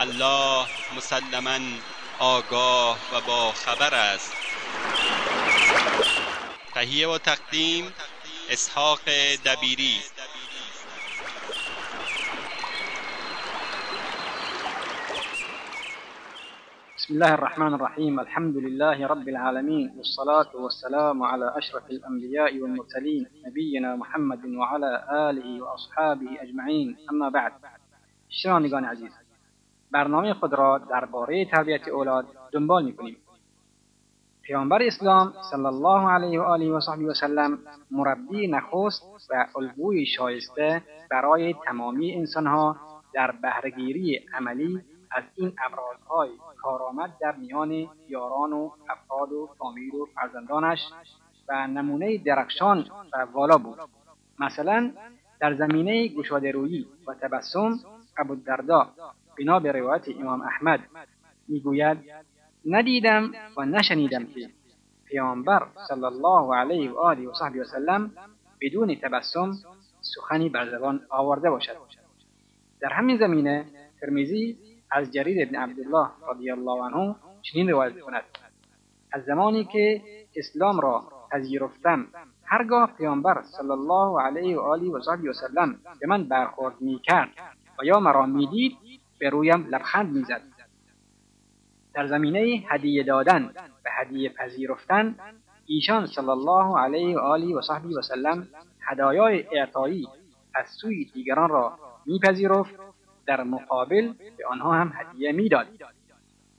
الله مسلما آگاه و با خبر است. تهیه و تقدیم اسحاق دبیری. بسم الله الرحمن الرحيم الحمد لله رب العالمين والصلاة والسلام على أشرف الأنبياء والمرسلين نبينا محمد وعلى آله وأصحابه أجمعين أما بعد شنوندگان عزیز برنامه خود را درباره تربیت اولاد دنبال می‌کنیم. پیامبر اسلام صلی الله علیه و آله و صحبه و سلم مربی نخست و الگوی شایسته برای تمامی انسانها در بهرهگیری عملی از این ابرازهای کارآمد در میان یاران و افراد و فامیل و فرزندانش و نمونه درخشان و والا بود. مثلا در زمینه گشاده و تبسم ابوالدردا بنا به روایت امام احمد می‌گوید ندیدم و نشنیدم که پیامبر صلی الله علیه و آله و صحبه وسلم بدون تبسم سخنی بر زبان آورده باشد. در همین زمینه ترمیزی از جریر ابن عبدالله رضی الله عنه چنین روایت کند از زمانی که اسلام را پذیرفتم هرگاه پیامبر صلی الله علیه و آله و صحبه وسلم به من برخورد می‌کرد و یا مرا می‌دید به رویم لبخند می‌زد. در زمینه هدیه دادن و هدیه پذیرفتن ایشان صلی الله علیه و آله و صحبه وسلم هدایای اعطایی از سوی دیگران را میپذیرفت در مقابل به آنها هم هدیه می‌داد.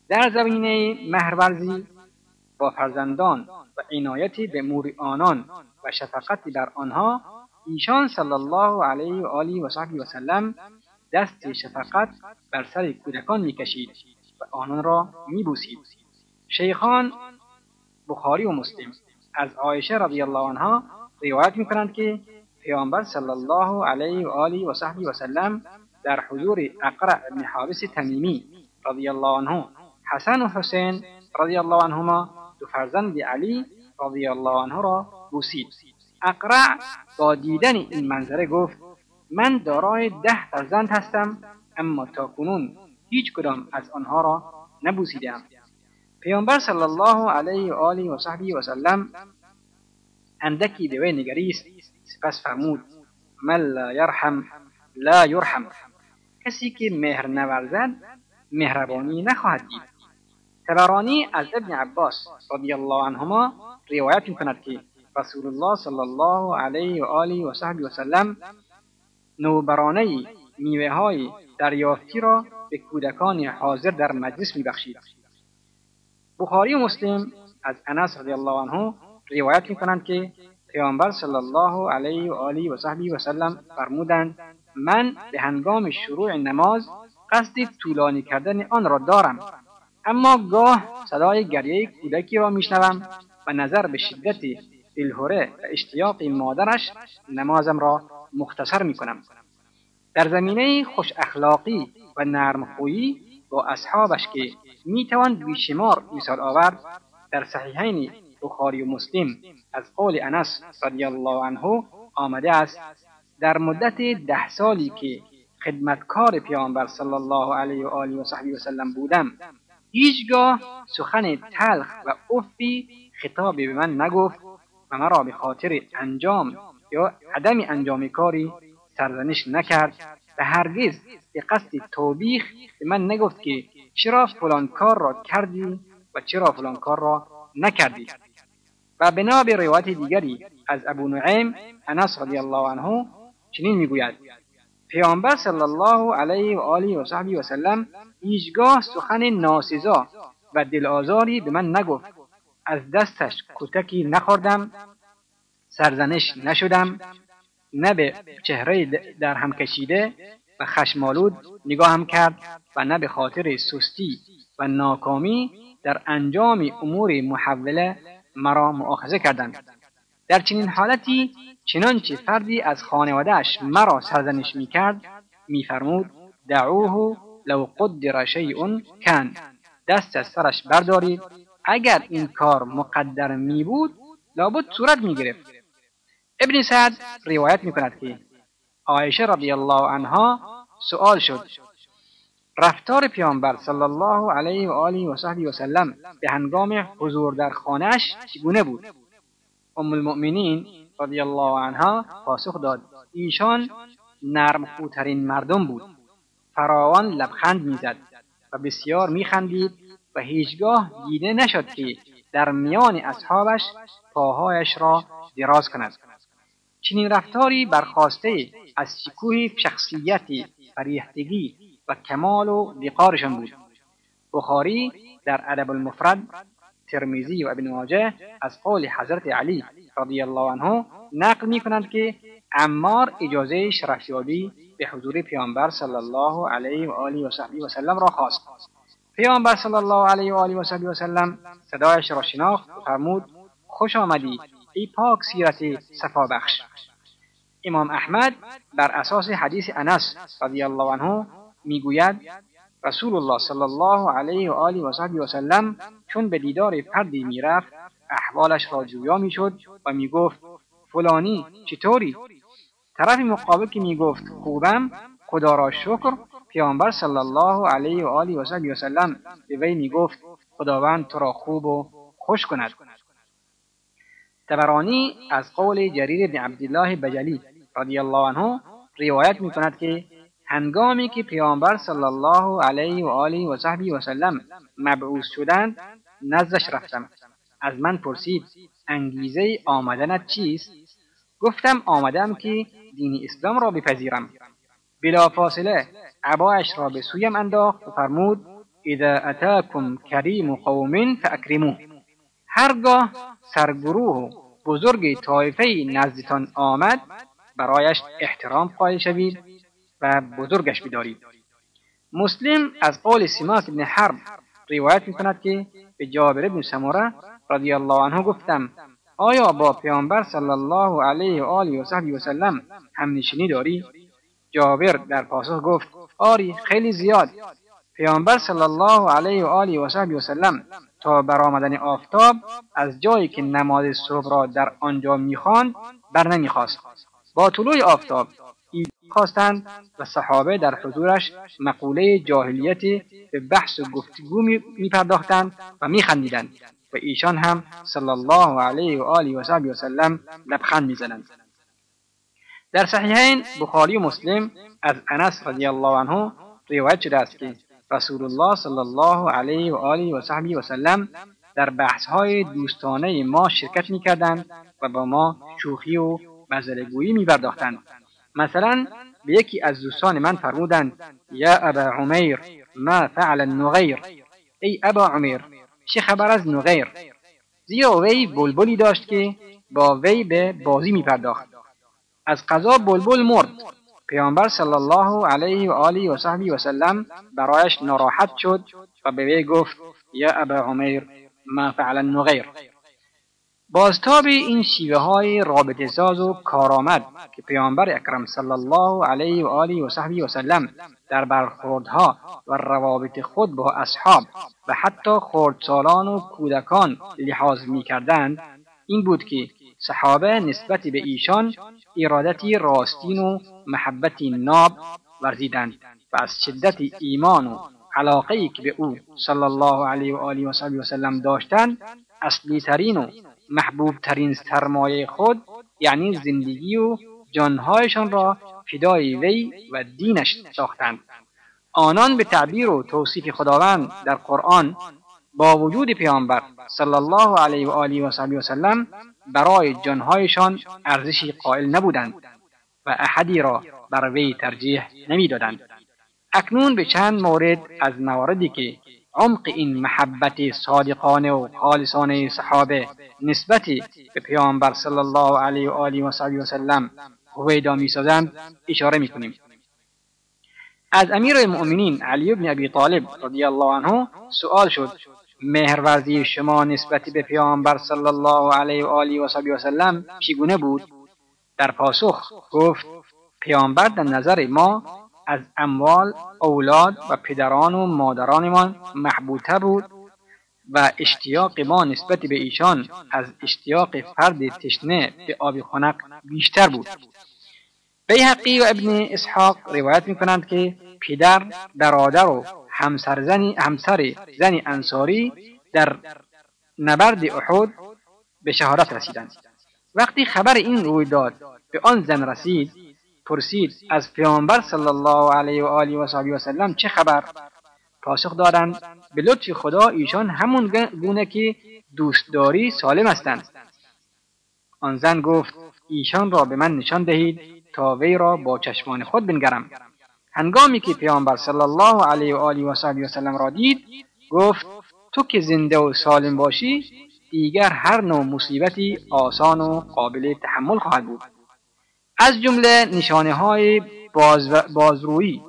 در زمینه مهرورزی با فرزندان و عنایتی به مور آنان و شفقتی بر آنها ایشان صلی الله علیه و آله و صحبه وسلم دست شفقت بر سر کودکان می‌کشید و آنان را میبوسید. شیخان بخاری و مسلم. از عایشه رضی الله عنها روایت می‌کنند که پیامبر صلی الله علیه و آله و صحبه وسلم در حضور اقرع بن حابس تمیمی رضی الله عنه حسن و حسین رضی الله عنهما دو فرزند علی رضی الله عنه را بوسید. اقرع با دیدن این منظره گفت من دارای ده فرزند هستم اما تا کنون هیچ کدام از آنها را نبوسیدم پیامبر صلی الله علیه و آله و صحبه و سلم اندکی به وی نگریست سپس فرمود من لا یرحم لا یرحم. کسی که مهر نورزد مهربانی نخواهد دید. تبرانی از ابن عباس رضی الله عنهما روایت می‌کند که رسول الله صلی الله علیه و آله و صحبه و سلم نوبرانه میوه های دریافتی را به کودکان حاضر در مجلس میبخشید. بخاری و مسلم از انس رضی الله عنه روایت می‌کنند که پیامبر صلی الله علیه و آله و صحبه و سلم فرمودند من به هنگام شروع نماز قصد طولانی کردن آن را دارم اما گاه صدای گریه کودکی را میشنوم و نظر به شدت دلهوره و اشتیاق مادرش نمازم را مختصر می‌کنم. در زمینه خوش اخلاقی و نرمخویی با اصحابش که می‌توان بیشمار مثال آورد در صحیحین بخاری و مسلم از قول انس رضی الله عنه آمده است در مدت ده سالی که خدمتکار پیامبر صلی الله علیه و آله و صحبه وسلم بودم هیچگاه سخن تلخ و افی خطابی به من نگفت و مرا به خاطر انجام یا عدم انجام کاری سرزنش نکرد و هرگز به قصد توبیخ به من نگفت که چرا فلان کار را کردی و چرا فلان کار را نکردی. و بنا به روایت دیگری از ابو نعیم انس رضی الله عنه چنین می‌گوید پیامبر صلی الله علیه و آله و صحبی و سلم هیچگاه سخن ناسزا و دلآزاری به من نگفت. از دستش کتکی نخوردم سرزنش نشدم نه به چهره در هم کشیده و خشمالود نگاهم کرد و نه به خاطر سستی و ناکامی در انجام امور محوله مرا مؤاخذه کردند. در چنین حالتی چنانچه فردی از خانوادهش مرا سرزنش می‌کرد میفرمود دعوه لو قدر شیء کن دست از سرش بردارید. اگر این کار مقدر می بود لابد صورت می گرفت. ابن سعد روایت می کند که عایشه رضی الله عنها سؤال شد. رفتار پیامبر صلی الله علیه و آله و صحبی و سلم به هنگام حضور در خانهش چگونه بود؟ ام المؤمنین رضی الله عنها پاسخ داد ایشان نرم خوترین مردم بود. فراوان لبخند می‌زد و بسیار میخندید و هیچگاه دیده نشد که در میان اصحابش پاهایش را دراز کند. چنین رفتاری برخواسته از شکوه شخصیت فریحتگی و کمال و وقارشان بود. بخاری در ادب المفرد ترمیزی و ابن ماجه از قول حضرت علی رضی الله عنه نقل می کنند که عمار اجازه شرفیابی به حضور پیامبر صلی الله علیه و آله و صحبی و سلم را خواست. پیامبر صلی الله علیه و آله و صحبی و سلم صدایش را شناخت و فرمود خوش آمدی ای پاک سیرت صفا بخش امام احمد بر اساس حدیث انس رضی الله عنه می‌گوید رسول الله صلی الله علیه و آله و صحبی سلم چون به دیدار فردی می‌رفت احوالش را جویا می‌شد و می‌گفت فلانی چطوری؟ طرف مقابل که می‌گفت خوبم خدا را شکر پیامبر صلی الله علیه و آله و سلم به وی می‌گفت خداوند تو را خوب و خوش کند. تبرانی از قول جریر بن عبدالله بجلی رضی الله عنه روایت می کند که هنگامی که پیامبر صلی الله علیه و آله و صحبی و سلم مبعوث شدند نزدش رفتم. از من پرسید انگیزه آمدنت چیست؟ گفتم آمدم که دین اسلام را بپذیرم. بلافاصله عبایش را به سویم انداخت و فرمود اذا اتاکم کریم قوم فاکرموه. هرگاه سرگروه بزرگ طایفه نزدتان آمد برایش احترام قائل شوید و بزرگش بدارید مسلم از قول سیماک بن حرب روایت می کند که به جابر بن سموره رضی الله عنه گفتم آیا با پیامبر صلی الله علیه و آله و صحبی و سلم همنشینی داری؟ جابر در پاسخ گفت آری خیلی زیاد. پیامبر صلی الله علیه و آله و صحبی و تا برآمدن آفتاب از جایی که نماز صبح را در آنجا می‌خواند بر نمی‌خواست با طلوع آفتاب خواستند و صحابه در حضورش مقوله جاهلیت به بحث و گفتگو می پرداختند و می خندیدند و ایشان هم صلی الله علیه و آله و صحبی و سلم لبخند می زنند. در صحیحین بخاری و مسلم از انس رضی الله عنه روایت شده است که رسول الله صلی الله علیه و آله و صحبی و سلم در بحث های دوستانه ما شرکت می کردند و با ما شوخی و مزلگویی می پرداختند. مثلا به یکی از دوستان من فرمودند یا ابا عمیر ما فعل النغیر. ای ابا عمیر چه خبر از نغیر؟ زیرا وی بلبلی داشت که با وی به بازی می پرداخت از قضا بلبل مرد. پیامبر صلی الله علیه و آله و صحبی و سلم برایش ناراحت شد و به وی گفت یا ابا عمیر ما فعل النغیر. بازتاب این شیوه های رابطه ساز و کارآمد که پیامبر اکرم صلی الله علیه و آله و صحبی و سلم در برخوردها و روابط خود با اصحاب و حتی خردسالان و کودکان لحاظ می کردند این بود که صحابه نسبت به ایشان ارادتی راستین و محبتی ناب ورزیدند و از شدت ایمان و علاقه ای که به او صلی الله علیه و آله و صحبی و سلم داشتند اصلی ترین و محبوب ترین سرمایه خود یعنی زندگی و جانهایشان را فدای وی و دینش ساختند. آنان به تعبیر و توصیف خداوند در قرآن با وجود پیامبر صلی الله علیه و آله و و سلم برای جانهایشان ارزشی قائل نبودند و احدی را بر وی ترجیح نمی‌دادند. اکنون به چند مورد از مواردی که عمق این محبت صادقانه و خالصانه صحابه نسبت به پیامبر صلی الله علیه و آله و صحبی و سلم هویدا می‌سازند اشاره می‌کنیم. از امیر المؤمنین علی بن ابی طالب رضی الله عنه سؤال شد مهرورزی شما نسبت به پیامبر صلی الله علیه و آله و صحبی و سلم چگونه بود؟ در پاسخ گفت پیامبر در نظر ما از اموال اولاد و پدران و مادرانمان محبوطه بود و اشتیاق ما نسبت به ایشان از اشتیاق فرد تشنه به آب خنق بیشتر بود. بیحقی و ابن اسحاق روایت می کنند که پدر برادر و همسر زنی, همسر زنی انصاری در نبرد احد به شهادت رسیدند. وقتی خبر این رویداد به آن زن رسید پرسید از پیامبر صلی الله علیه و آله و صحبی و سلم چه خبر؟ پاسخ دادند به لطف خدا ایشان همون گونه که دوستداری سالم هستند. آن زن گفت ایشان را به من نشان دهید تا وی را با چشمان خود بنگرم. هنگامی که پیامبر صلی الله علیه و آله و صحبی و سلم را دید گفت تو که زنده و سالم باشی دیگر هر نوع مصیبتی آسان و قابل تحمل خواهد بود. از جمله نشانه های باز بازرویی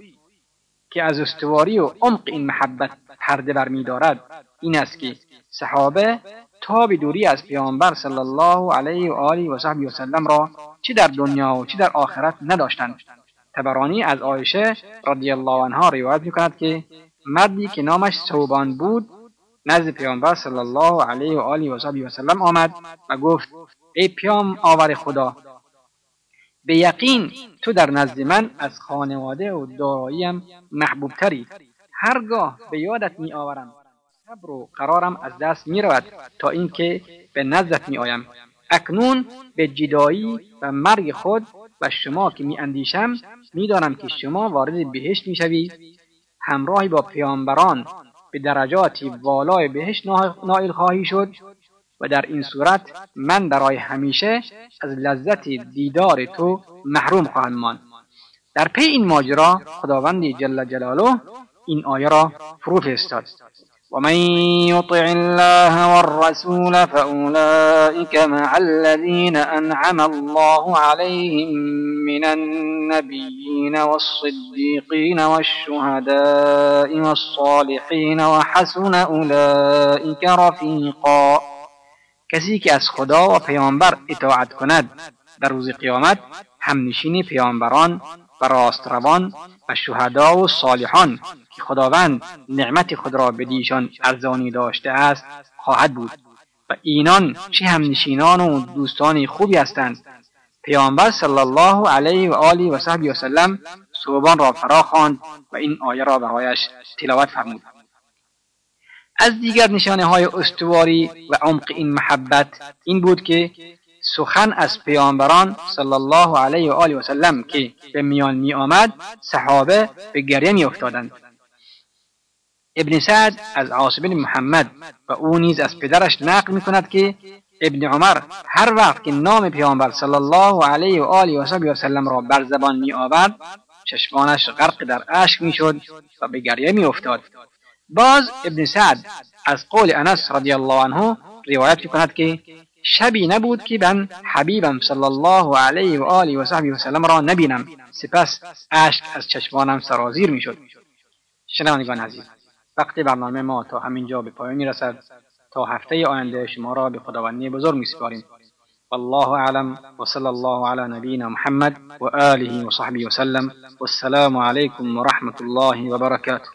که از استواری و عمق این محبت پرده برمیدارد این است که صحابه تا به دوری از پیامبر صلی الله علیه و آله و صحبی و سلم را چه در دنیا و چه در آخرت نداشتند. تبرانی از عایشه رضی الله عنها روایت می‌کند که مردی که نامش صوبان بود نزد پیامبر صلی الله علیه و آله و سلم آمد و گفت ای پیام آور خدا به یقین تو در نزد من از خانواده و داراییم محبوبتری. هرگاه به یادت می آورم صبر و قرارم از دست می رود تا اینکه به نزدت می آیم اکنون به جدایی و مرگ خود و شما که می اندیشم می دانم که شما وارد بهشت می شوید همراهی با پیامبران به درجاتی والای بهشت نائل خواهی شد و در این صورت من برای همیشه از لذت دیدار تو محروم خواهم ماند. در پی این ماجرا خداوند جل جلاله این آیه را فرو فرستاد. ومن يطع الله والرسول فأولئك مع الذين أنعم الله عليهم من النبيين والصديقين والشهداء والصالحين وحسن أولئك رفيقا. کسی که از خدا و پیامبر اطاعت کند در روز قیامت همنشین که خداوند نعمت خود را به دیشان ارزانی داشته است خواهد بود. و اینان چه همنشینان و دوستان خوبی هستند. پیامبر صلی الله علیه و آله و صحبی و سلم صوبان را فرا خواند و این آیه را برایش تلاوت فرمود. از دیگر نشانه های استواری و عمق این محبت این بود که سخن از پیامبران صلی الله علیه و آله و سلم که به میان می آمد صحابه به گریه می افتادند ابن سعد از عاصم بن محمد و او نیز از پدرش نقل می کند که ابن عمر هر وقت که نام پیامبر صلی الله علیه و آله و سلم را بر زبان می آورد چشمانش غرق در اشک می شد و به گریه می افتاد باز ابن سعد از قول انس رضی الله عنه روایت می کند که شبی نبود که من حبیبم صلی الله علیه و آله و صحبی و سلم را نبینم. سپس اشک از چشمانم سرازیر می‌شد. شنوندگان عزیز وقت برنامه ما تا همینجا به پایان رسد تا هفته آینده شما را به خداوندی بزرگ میسپاریم. والله اعلم وصلى الله على نبينا محمد وآله وصحبه وسلم والسلام عليكم ورحمة الله وبركاته